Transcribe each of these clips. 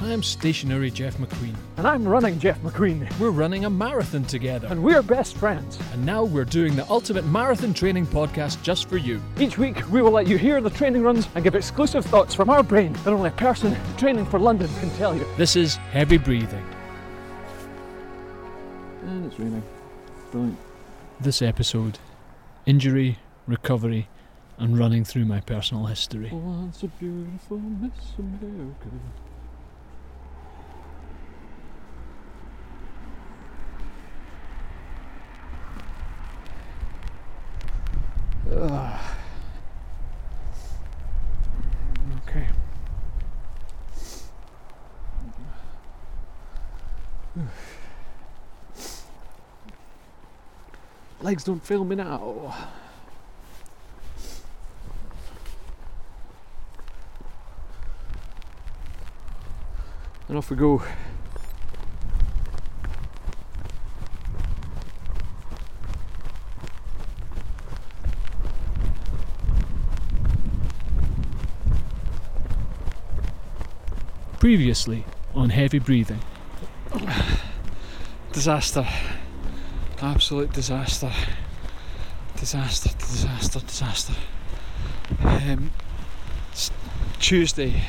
I'm stationary Jeff McQueen. And I'm running Jeff McQueen. We're running a marathon together. And we're best friends. And now we're doing the ultimate marathon training podcast just for you. Each week, we will let you hear the training runs and give exclusive thoughts from our brain that only a person training for London can tell you. This is Heavy Breathing. And it's raining. Brilliant. This episode injury, recovery, and running through my personal history. Once a beautiful Miss America. Ugh. Okay. Legs don't fail me now. And off we go. Previously on Heavy Breathing. Disaster. Absolute disaster. Disaster, disaster, disaster. Um, Tuesday,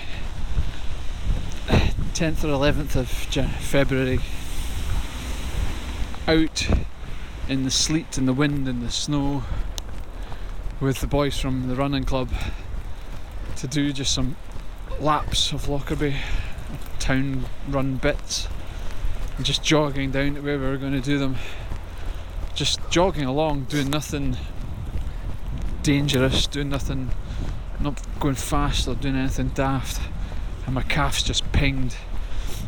10th or 11th of Jan- February, out in the sleet and the wind and the snow with the boys from the running club to do just some laps of Lockerbie town run bits and just jogging down to where we were going to do them. Just jogging along, doing nothing dangerous, doing nothing, not going fast or doing anything daft. And my calf's just pinged.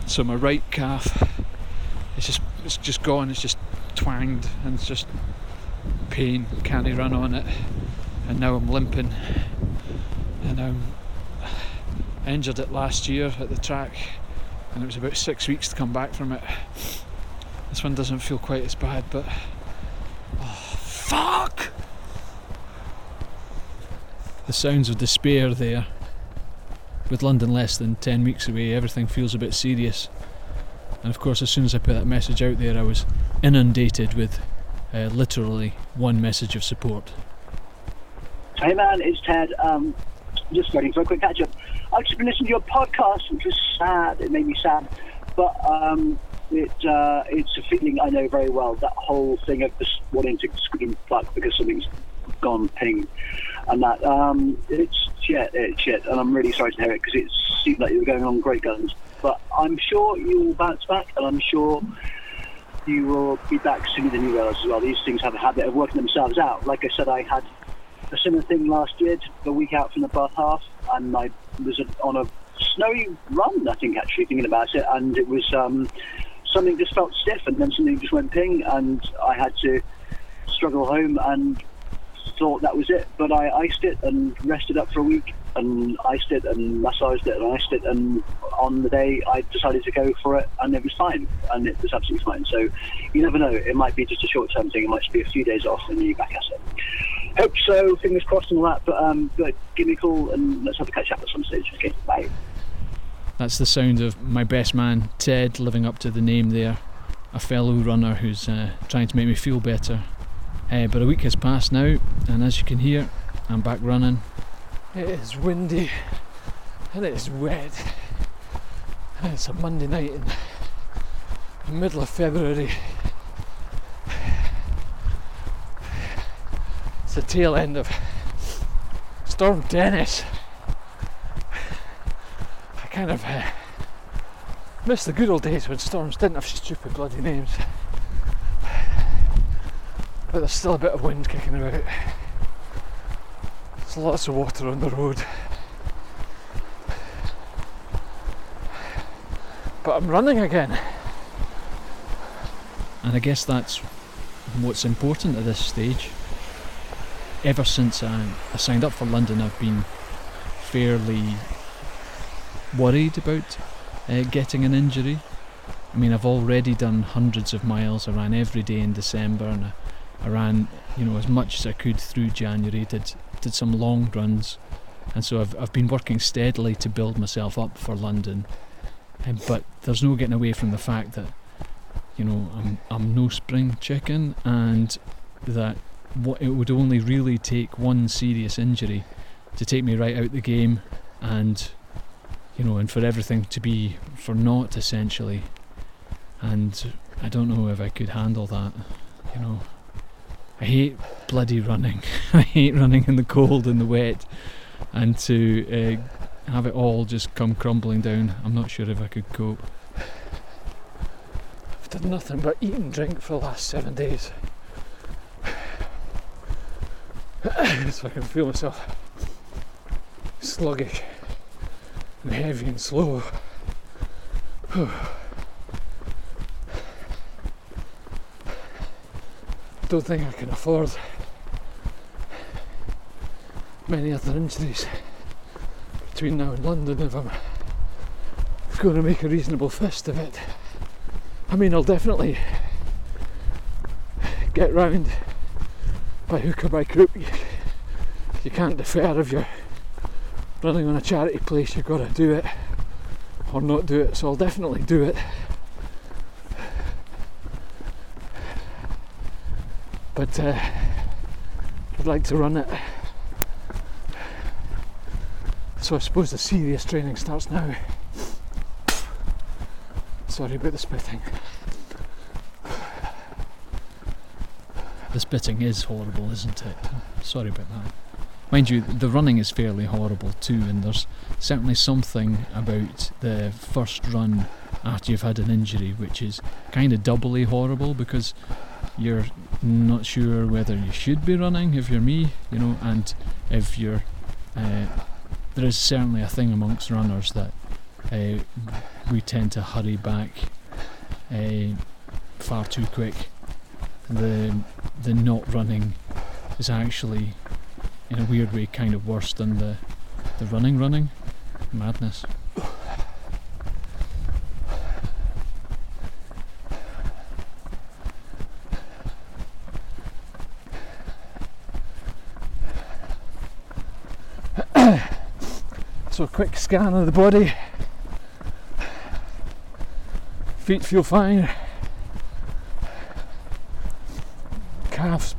So my right calf, it's just it's just gone. It's just twanged and it's just pain. Can't run on it. And now I'm limping. And I'm um, I injured it last year at the track and it was about six weeks to come back from it. This one doesn't feel quite as bad, but oh, fuck! The sounds of despair there. With London less than 10 weeks away, everything feels a bit serious. And of course, as soon as I put that message out there, I was inundated with uh, literally one message of support. Hey man, it's Ted. Um, just waiting for a quick catch up. I've just been listening to your podcast, which was sad. It made me sad, but um, it uh, it's a feeling I know very well. That whole thing of just wanting to scream fuck because something's gone ping, and that um, it's shit, it's shit, and I'm really sorry to hear it because it seemed like you were going on great guns. But I'm sure you will bounce back, and I'm sure you will be back sooner than you realise as well. These things have a habit of working themselves out. Like I said, I had a similar thing last year, the week out from the Bath half, and I was on a snowy run, I think, actually, thinking about it, and it was um, something just felt stiff, and then something just went ping, and I had to struggle home and thought that was it. But I iced it and rested up for a week, and iced it and massaged it and iced it, and on the day I decided to go for it, and it was fine, and it was absolutely fine. So you never know, it might be just a short term thing, it might just be a few days off, and you're back at it. Hope so, fingers crossed and all that, but, um, but give me a call and let's have a catch up at some stage. Okay, bye. That's the sound of my best man, Ted, living up to the name there. A fellow runner who's uh, trying to make me feel better. Uh, but a week has passed now, and as you can hear, I'm back running. It is windy and it is wet. And it's a Monday night in the middle of February. It's the tail end of Storm Dennis. I kind of uh, miss the good old days when storms didn't have stupid bloody names. But there's still a bit of wind kicking about. There's lots of water on the road. But I'm running again. And I guess that's what's important at this stage. Ever since I, I signed up for London, I've been fairly worried about uh, getting an injury. I mean, I've already done hundreds of miles. I ran every day in December, and I, I ran, you know, as much as I could through January. Did did some long runs, and so I've I've been working steadily to build myself up for London. Um, but there's no getting away from the fact that you know I'm I'm no spring chicken, and that it would only really take one serious injury to take me right out the game, and you know, and for everything to be for naught essentially. And I don't know if I could handle that. You know, I hate bloody running. I hate running in the cold and the wet, and to uh, have it all just come crumbling down. I'm not sure if I could cope. I've done nothing but eat and drink for the last seven days. so I can feel myself sluggish and heavy and slow. Don't think I can afford many other injuries between now and London if I'm going to make a reasonable fist of it. I mean, I'll definitely get round by hook or by crook. You, you can't defer if you're running on a charity place, you've got to do it or not do it. So I'll definitely do it. But uh, I'd like to run it. So I suppose the serious training starts now. Sorry about the spitting. Spitting is horrible, isn't it? Sorry about that. Mind you, the running is fairly horrible too, and there's certainly something about the first run after you've had an injury which is kind of doubly horrible because you're not sure whether you should be running if you're me, you know, and if you're. Uh, there is certainly a thing amongst runners that uh, we tend to hurry back uh, far too quick. The the not running is actually, in a weird way, kind of worse than the the running running. Madness. So a quick scan of the body. Feet feel fine.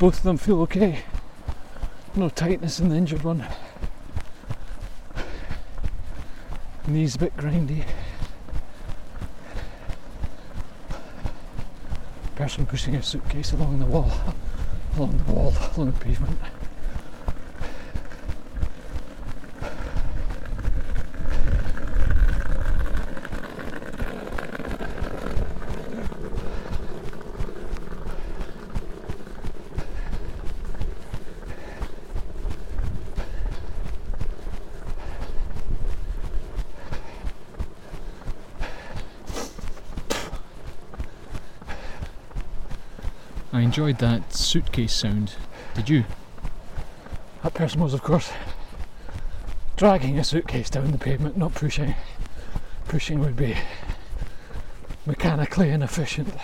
Both of them feel okay. No tightness in the injured one. Knees a bit grindy. Person pushing a suitcase along the wall, along the wall, along the pavement. Enjoyed that suitcase sound. Did you? That person was, of course, dragging a suitcase down the pavement, not pushing. Pushing would be mechanically inefficient.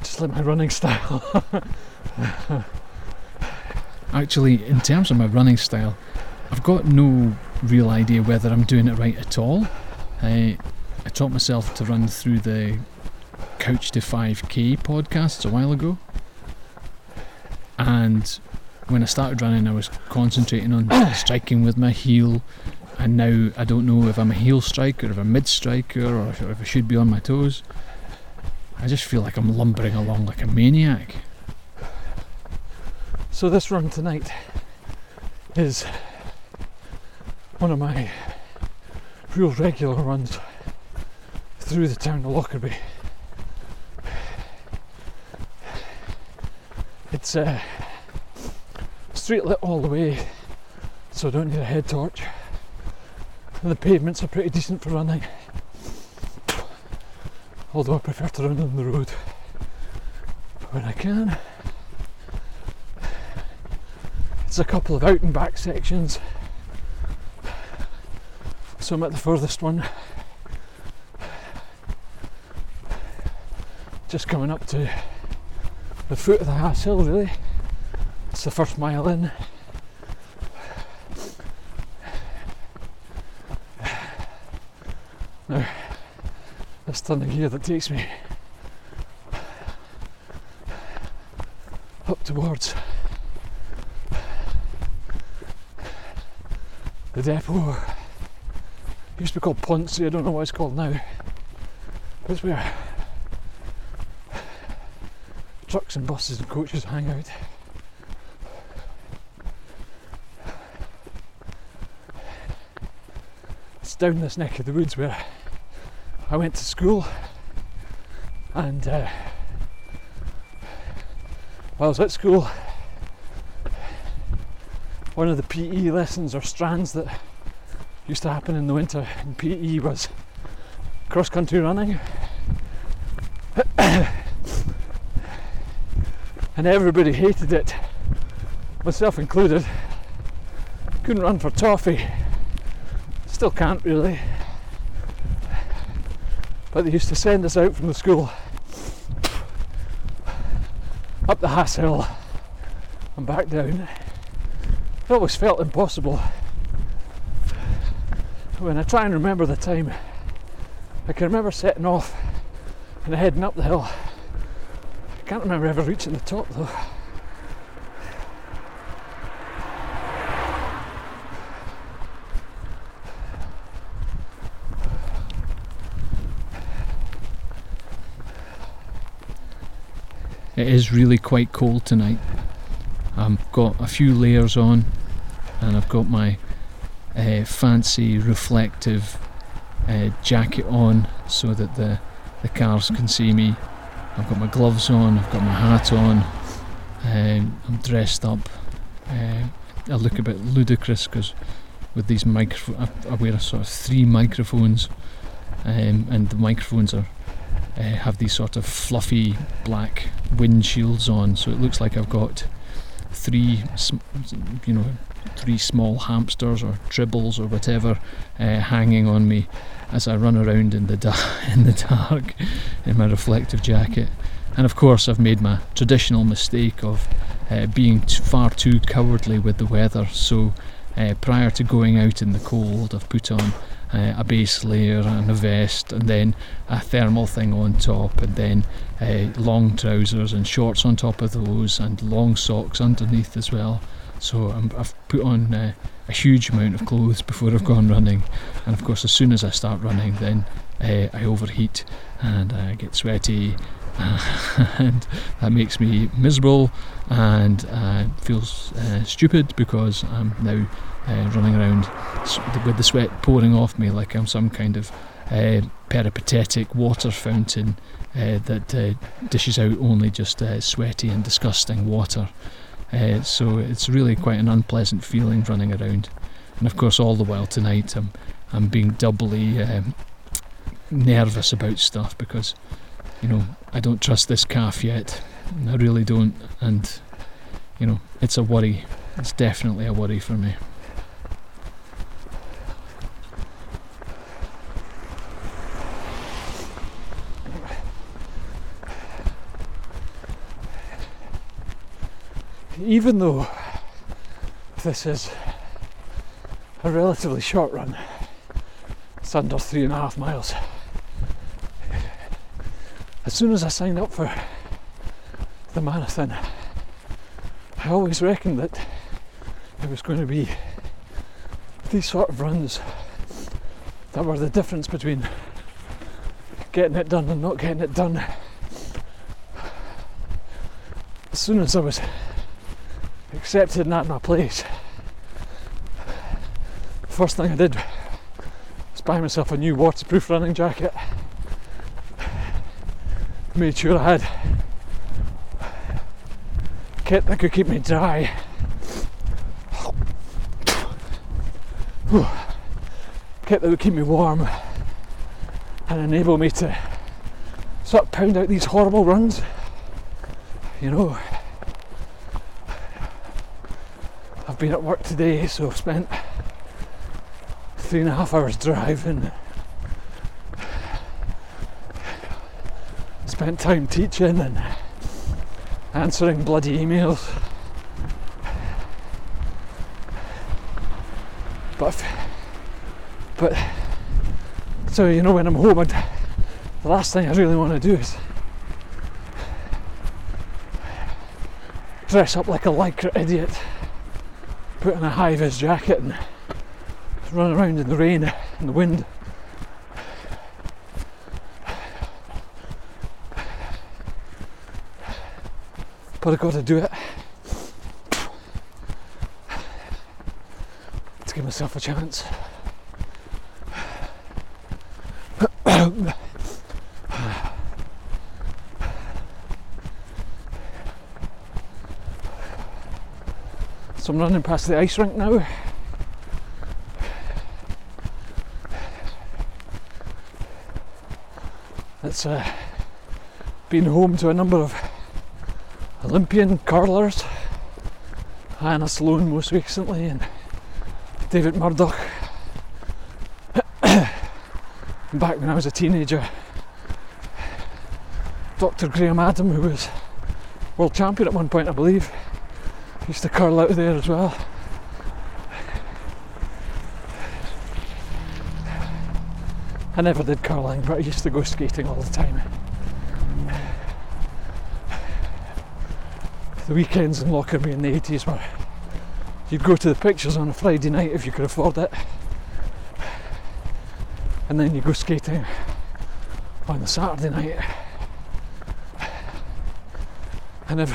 Just like my running style. Actually, in terms of my running style, I've got no real idea whether I'm doing it right at all. I, I taught myself to run through the Couch to 5k podcasts a while ago. And when I started running, I was concentrating on striking with my heel. And now I don't know if I'm a heel striker, if I'm a mid striker, or if I should be on my toes. I just feel like I'm lumbering along like a maniac. So this run tonight is one of my real regular runs through the town of Lockerbie. It's uh, street lit all the way, so I don't need a head torch. And the pavements are pretty decent for running. Although I prefer to run on the road when I can. It's a couple of out and back sections. So I'm at the furthest one. Just coming up to the foot of the Hass Hill, really. It's the first mile in. Now, this turning here that takes me up towards the depot. It used to be called Ponce, I don't know what it's called now. But it's where trucks and buses and coaches hang out. It's down this neck of the woods where I went to school and uh, while I was at school one of the PE lessons or strands that used to happen in the winter in PE was cross country running. And everybody hated it, myself included. Couldn't run for toffee. Still can't really. But they used to send us out from the school up the Hass Hill and back down. It always felt impossible. When I try and remember the time, I can remember setting off and heading up the hill. Can't remember ever reaching the top though. It is really quite cold tonight. I've got a few layers on and I've got my uh, fancy reflective uh, jacket on so that the, the cars can see me. I've got my gloves on, I've got my hat on, um, I'm dressed up. Uh, I look a bit ludicrous because with these microphones, I, I wear a sort of three microphones, um, and the microphones are uh, have these sort of fluffy black windshields on, so it looks like I've got three, you know, three small hamsters or tribbles or whatever uh, hanging on me as I run around in the da- in the dark in my reflective jacket. And of course, I've made my traditional mistake of uh, being t- far too cowardly with the weather. So uh, prior to going out in the cold, I've put on uh, a base layer and a vest, and then a thermal thing on top, and then uh, long trousers and shorts on top of those, and long socks underneath as well. So i have put on uh, a huge amount of clothes before I've gone running, and of course, as soon as I start running, then uh, I overheat and I get sweaty, and that makes me miserable and uh, feels uh, stupid because I'm now uh, running around with the sweat pouring off me like I'm some kind of uh, peripatetic water fountain that dishes out only just sweaty and disgusting water. Uh, so it's really quite an unpleasant feeling running around. And of course, all the while tonight, I'm I'm being doubly um, nervous about stuff because, you know, I don't trust this calf yet. I really don't, and you know, it's a worry. It's definitely a worry for me. Even though this is a relatively short run, it's under three and a half miles. As soon as I signed up for the marathon, I always reckoned that it was going to be these sort of runs that were the difference between getting it done and not getting it done. As soon as I was accepted not my place. First thing I did was buy myself a new waterproof running jacket. Made sure I had kit that could keep me dry. Kit that would keep me warm and enable me to sort of pound out these horrible runs. You know, I've been at work today, so I've spent three and a half hours driving. Spent time teaching and answering bloody emails. But but So you know when I'm home, I'd, the last thing I really want to do is dress up like a lycra idiot, put on a high vis jacket and run around in the rain and the wind. But I've got to do it to give myself a chance. So I'm running past the ice rink now. It's uh, been home to a number of Olympian curlers, Hannah Sloan most recently, and David Murdoch. Back when I was a teenager, Dr. Graham Adam, who was world champion at one point, I believe, used to curl out there as well. I never did curling, but I used to go skating all the time. The weekends in Lockerbie in the 80s were you'd go to the pictures on a Friday night if you could afford it, and then you go skating on the Saturday night. And if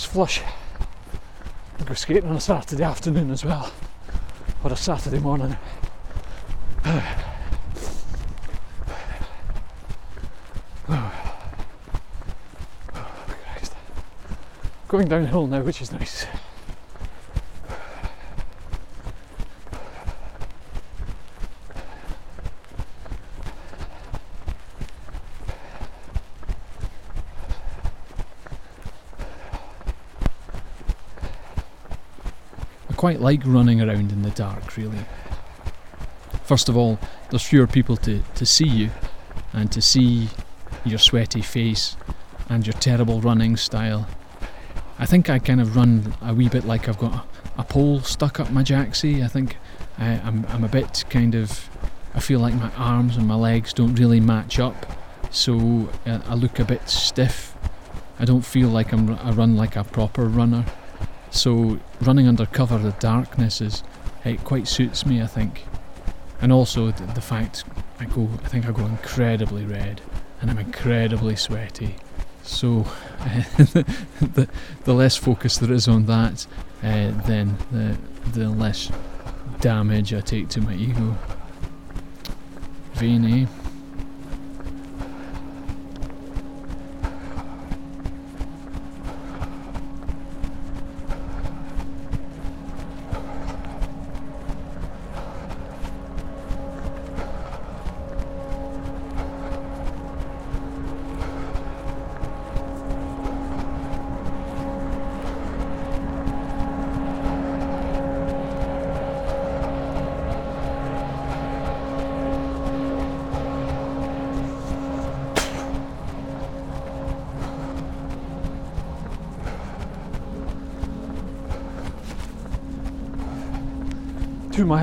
was flush, I'd go skating on a Saturday afternoon as well, or a Saturday morning. Going downhill now, which is nice. Quite like running around in the dark, really. First of all, there's fewer people to, to see you and to see your sweaty face and your terrible running style. I think I kind of run a wee bit like I've got a, pole stuck up my jacksie. I think I, I'm, I'm a bit kind of. I feel like my arms and my legs don't really match up, so uh, I look a bit stiff. I don't feel like I'm, I run like a proper runner. So running under cover of the darkness is it quite suits me, I think. And also the, the fact I go, I think I go incredibly red, and I'm incredibly sweaty. So the the less focus there is on that, uh, then the the less damage I take to my ego. Veiny.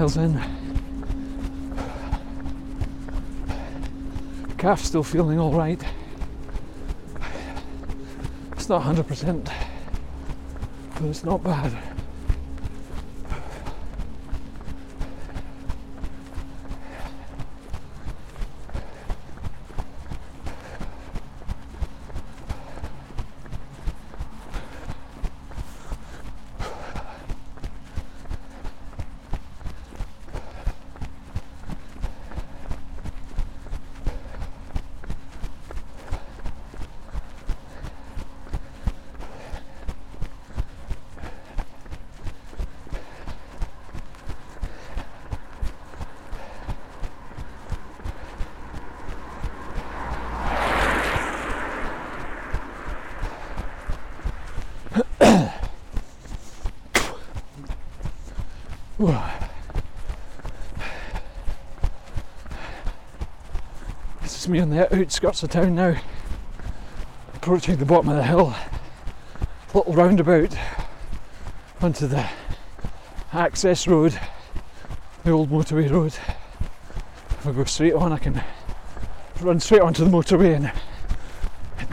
Miles in. Calf's still feeling all right. It's not 100%, but it's not bad. Me on the outskirts of town now, approaching the bottom of the hill. Little roundabout onto the access road, the old motorway road. if I go straight on, I can run straight onto the motorway and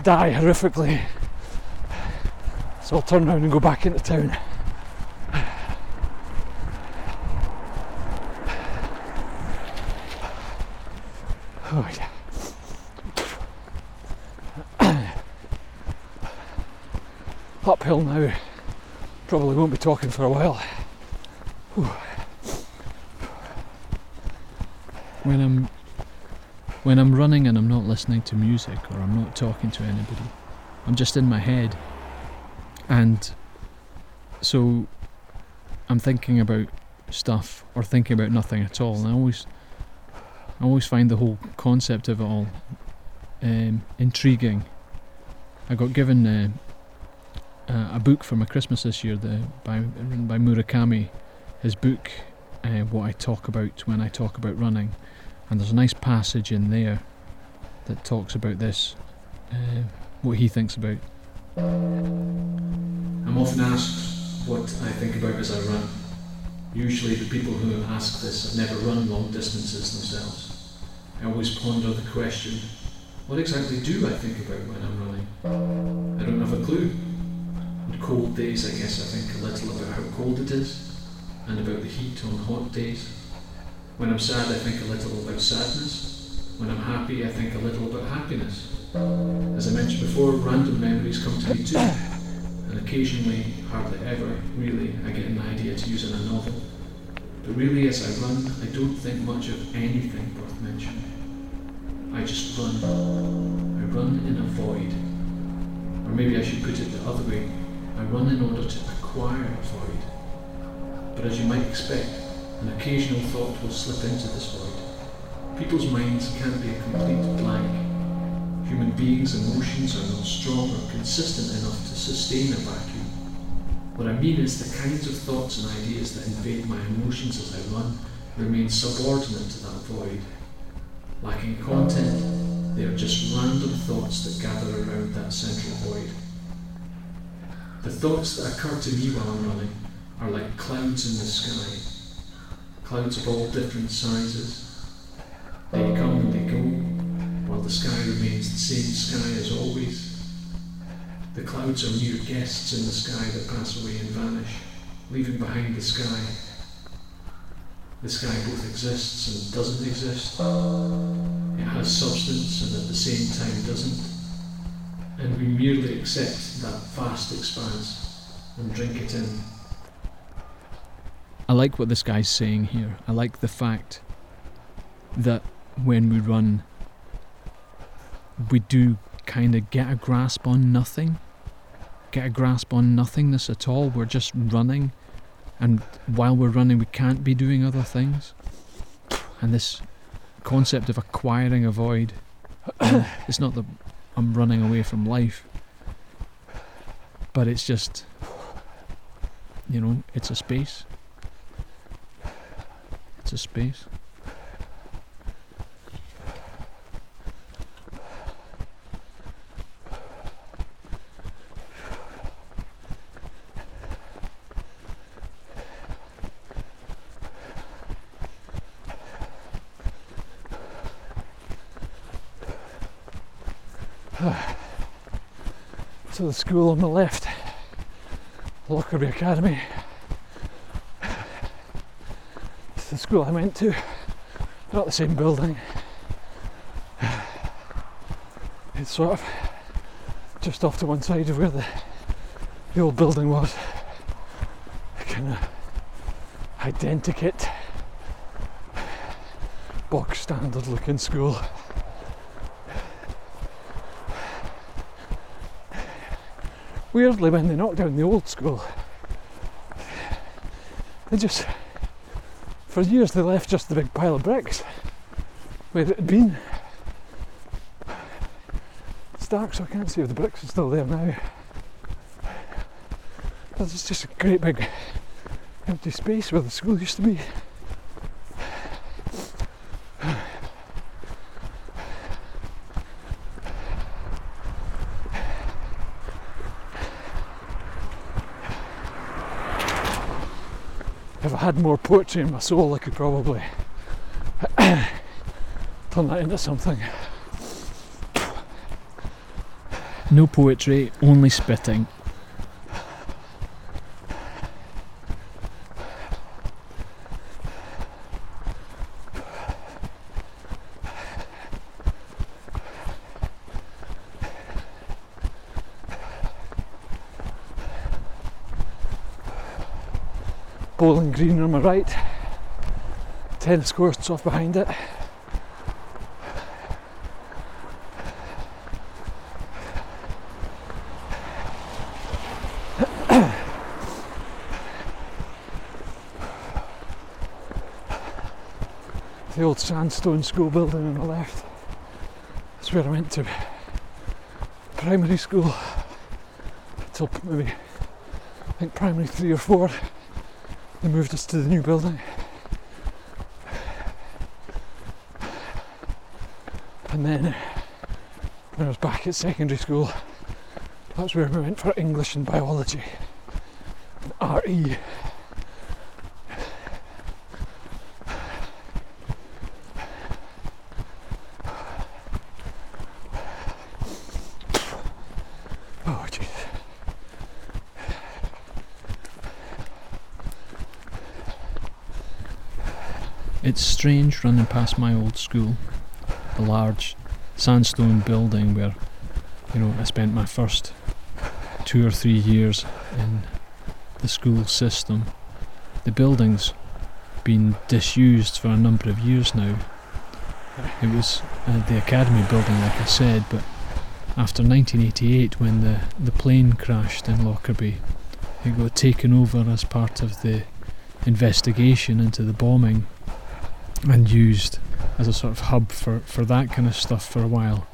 die horrifically. So I'll turn around and go back into town. Oh yeah. Uphill now. Probably won't be talking for a while. When I'm when I'm running and I'm not listening to music or I'm not talking to anybody, I'm just in my head. And so I'm thinking about stuff or thinking about nothing at all. And I always I always find the whole concept of it all um, intriguing. I got given uh, uh, a book for my Christmas this year, the by written by Murakami. His book, uh, what I talk about when I talk about running, and there's a nice passage in there that talks about this, uh, what he thinks about. I'm often asked what I think about as I run. Usually, the people who ask this have never run long distances themselves. I always ponder the question what exactly do I think about when I'm running? I don't have a clue. Cold days, I guess I think a little about how cold it is and about the heat on hot days. When I'm sad, I think a little about sadness. When I'm happy, I think a little about happiness. As I mentioned before, random memories come to me too. And occasionally, hardly ever, really, I get an idea to use in a novel. But really, as I run, I don't think much of anything worth mentioning. I just run. I run in a void. Or maybe I should put it the other way. I run in order to acquire a void. But as you might expect, an occasional thought will slip into this void. People's minds can't be a complete blank. Human beings' emotions are not strong or consistent enough to sustain a vacuum. What I mean is the kinds of thoughts and ideas that invade my emotions as I run remain subordinate to that void. Lacking content, they are just random thoughts that gather around that central void. The thoughts that occur to me while I'm running are like clouds in the sky. Clouds of all different sizes. They come and they go, while the sky remains the same sky as always. The clouds are mere guests in the sky that pass away and vanish, leaving behind the sky. The sky both exists and doesn't exist. It has substance and at the same time doesn't. And we merely accept that vast expanse and drink it in. I like what this guy's saying here. I like the fact that when we run, we do kind of get a grasp on nothing, get a grasp on nothingness at all. We're just running, and while we're running, we can't be doing other things. And this concept of acquiring a void, it's not that I'm running away from life, but it's just, you know, it's a space. It's a space. School on the left, Lockerbie Academy. It's the school I went to, not the same building. It's sort of just off to one side of where the, the old building was. Kind of identikit, bog standard looking school. Weirdly, when they knocked down the old school, they just, for years, they left just the big pile of bricks where it had been. It's dark, so I can't see if the bricks are still there now. But it's just a great big empty space where the school used to be. Had more poetry in my soul, I could probably turn that into something. No poetry, only spitting. Bowling green on my right, tennis courts off behind it. the old sandstone school building on the left. That's where I went to primary school till maybe I think primary three or four. They moved us to the new building. And then when I was back at secondary school, that's where we went for English and biology. RE. Oh, jeez. It's strange running past my old school, the large sandstone building where, you know, I spent my first two or three years in the school system. The building's been disused for a number of years now. It was uh, the academy building, like I said, but after 1988, when the, the plane crashed in Lockerbie, it got taken over as part of the investigation into the bombing and used as a sort of hub for, for that kind of stuff for a while.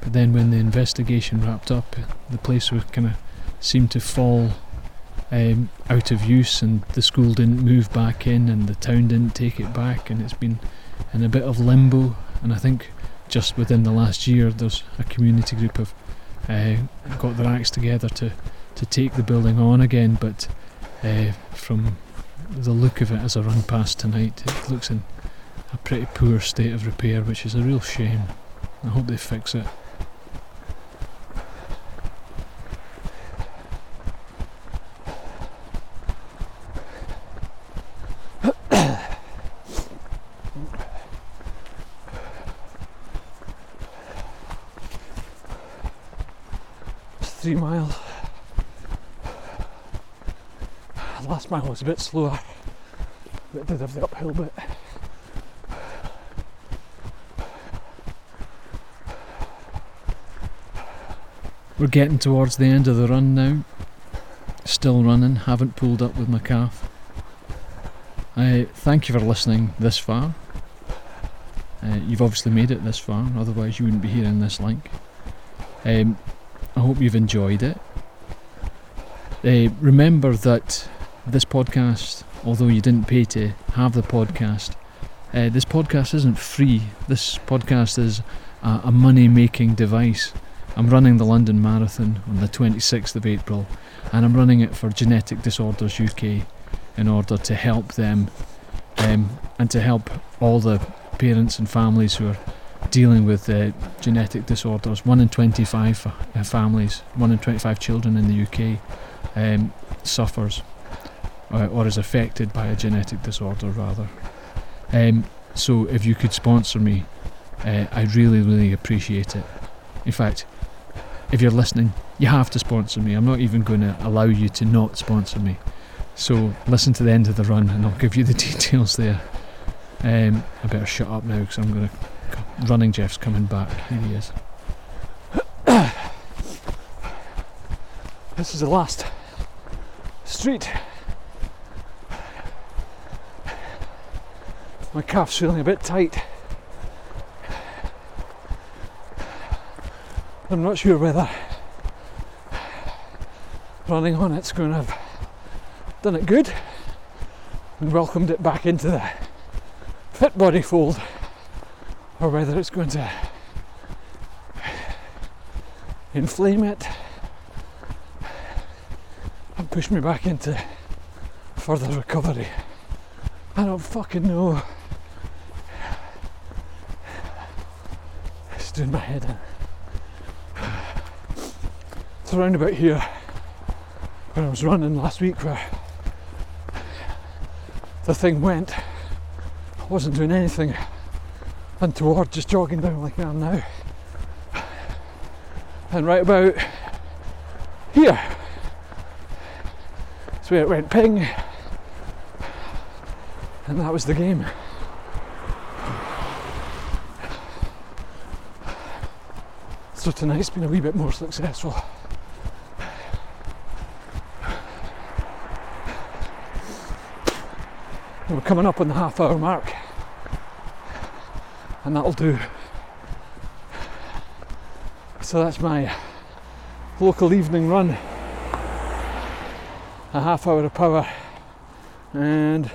But then when the investigation wrapped up, the place was kind of seemed to fall um, out of use, and the school didn't move back in, and the town didn't take it back, and it's been in a bit of limbo. And I think just within the last year, there's a community group have uh, got their acts together to to take the building on again. But uh, from the look of it as I run past tonight, it looks in a pretty poor state of repair, which is a real shame. I hope they fix it. Three miles. The last mile was a bit slower, but it did have the uphill bit. We're getting towards the end of the run now. Still running, haven't pulled up with my calf. I thank you for listening this far. Uh, you've obviously made it this far, otherwise you wouldn't be hearing this link. Um, I hope you've enjoyed it. Uh, remember that this podcast, although you didn't pay to have the podcast, uh, this podcast isn't free. This podcast is a, money making device. I'm running the London Marathon on the 26th of April, and I'm running it for Genetic Disorders UK in order to help them um, and to help all the parents and families who are dealing with uh, genetic disorders. One in 25 uh, families, one in 25 children in the UK um, suffers uh, or is affected by a genetic disorder, rather. Um, so, if you could sponsor me, uh, I really, really appreciate it. In fact, if you're listening, you have to sponsor me. I'm not even going to allow you to not sponsor me. So listen to the end of the run, and I'll give you the details there. Um, I better shut up now because I'm going to. Running Jeff's coming back. Here he is. This is the last street. My calf's feeling a bit tight. I'm not sure whether running on it's going to have done it good and welcomed it back into the fit body fold or whether it's going to inflame it and push me back into further recovery. I don't fucking know. It's doing my head in. It's around about here when I was running last week where the thing went. I wasn't doing anything untoward, just jogging down like I am now. And right about here, that's where it went ping, and that was the game. So tonight's been a wee bit more successful. We're coming up on the half hour mark, and that'll do. So that's my local evening run. A half hour of power and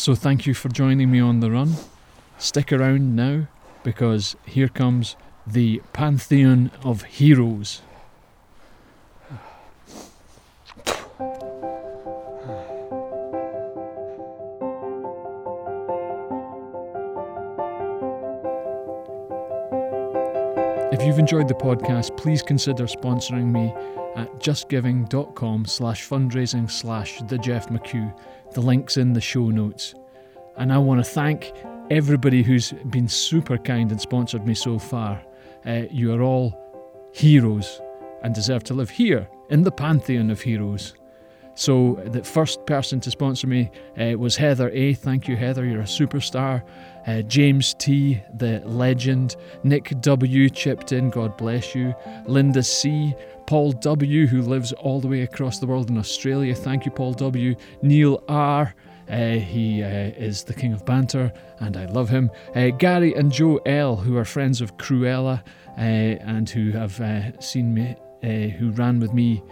So thank you for joining me on the run. Stick around now because here comes the pantheon of heroes. If you've enjoyed the podcast, please consider sponsoring me at justgiving.com slash fundraising slash the Jeff McHugh. The link's in the show notes. And I want to thank everybody who's been super kind and sponsored me so far. Uh, you are all heroes and deserve to live here in the pantheon of heroes. So the first person to sponsor me uh, was Heather A. Thank you, Heather. You're a superstar. Uh, James T, the legend. Nick W chipped in. God bless you. Linda C. Paul W, who lives all the way across the world in Australia. Thank you, Paul W. Neil R. Uh, he uh, is the king of banter, and I love him. Uh, Gary and Joe L, who are friends of Cruella uh, and who have uh, seen me, uh, who ran with me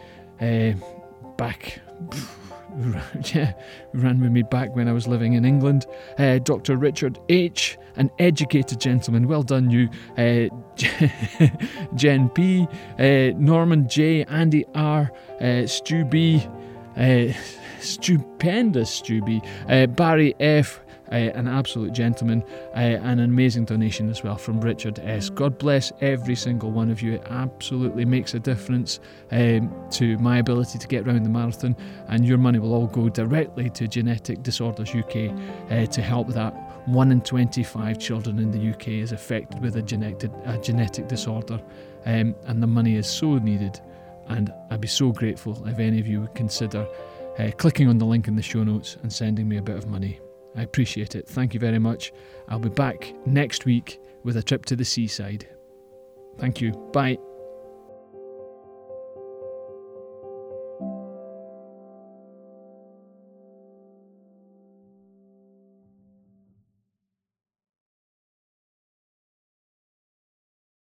back. yeah, ran with me back when I was living in England. Uh, Dr. Richard H, an educated gentleman. Well done, you. Uh, Jen P, uh, Norman J, Andy R, Stu B stupendous Stubby. Uh, Barry F. An absolute gentleman, an amazing donation as well from Richard S. God bless every single one of you. It absolutely makes a difference um, to my ability to get round the marathon, and your money will all go directly to Genetic Disorders UK uh, to help that. One in 25 children in the UK is affected with a genetic, a genetic disorder, um, and the money is so needed. And I'd be so grateful if any of you would consider uh, clicking on the link in the show notes and sending me a bit of money. I appreciate it. Thank you very much. I'll be back next week with a trip to the seaside. Thank you. Bye.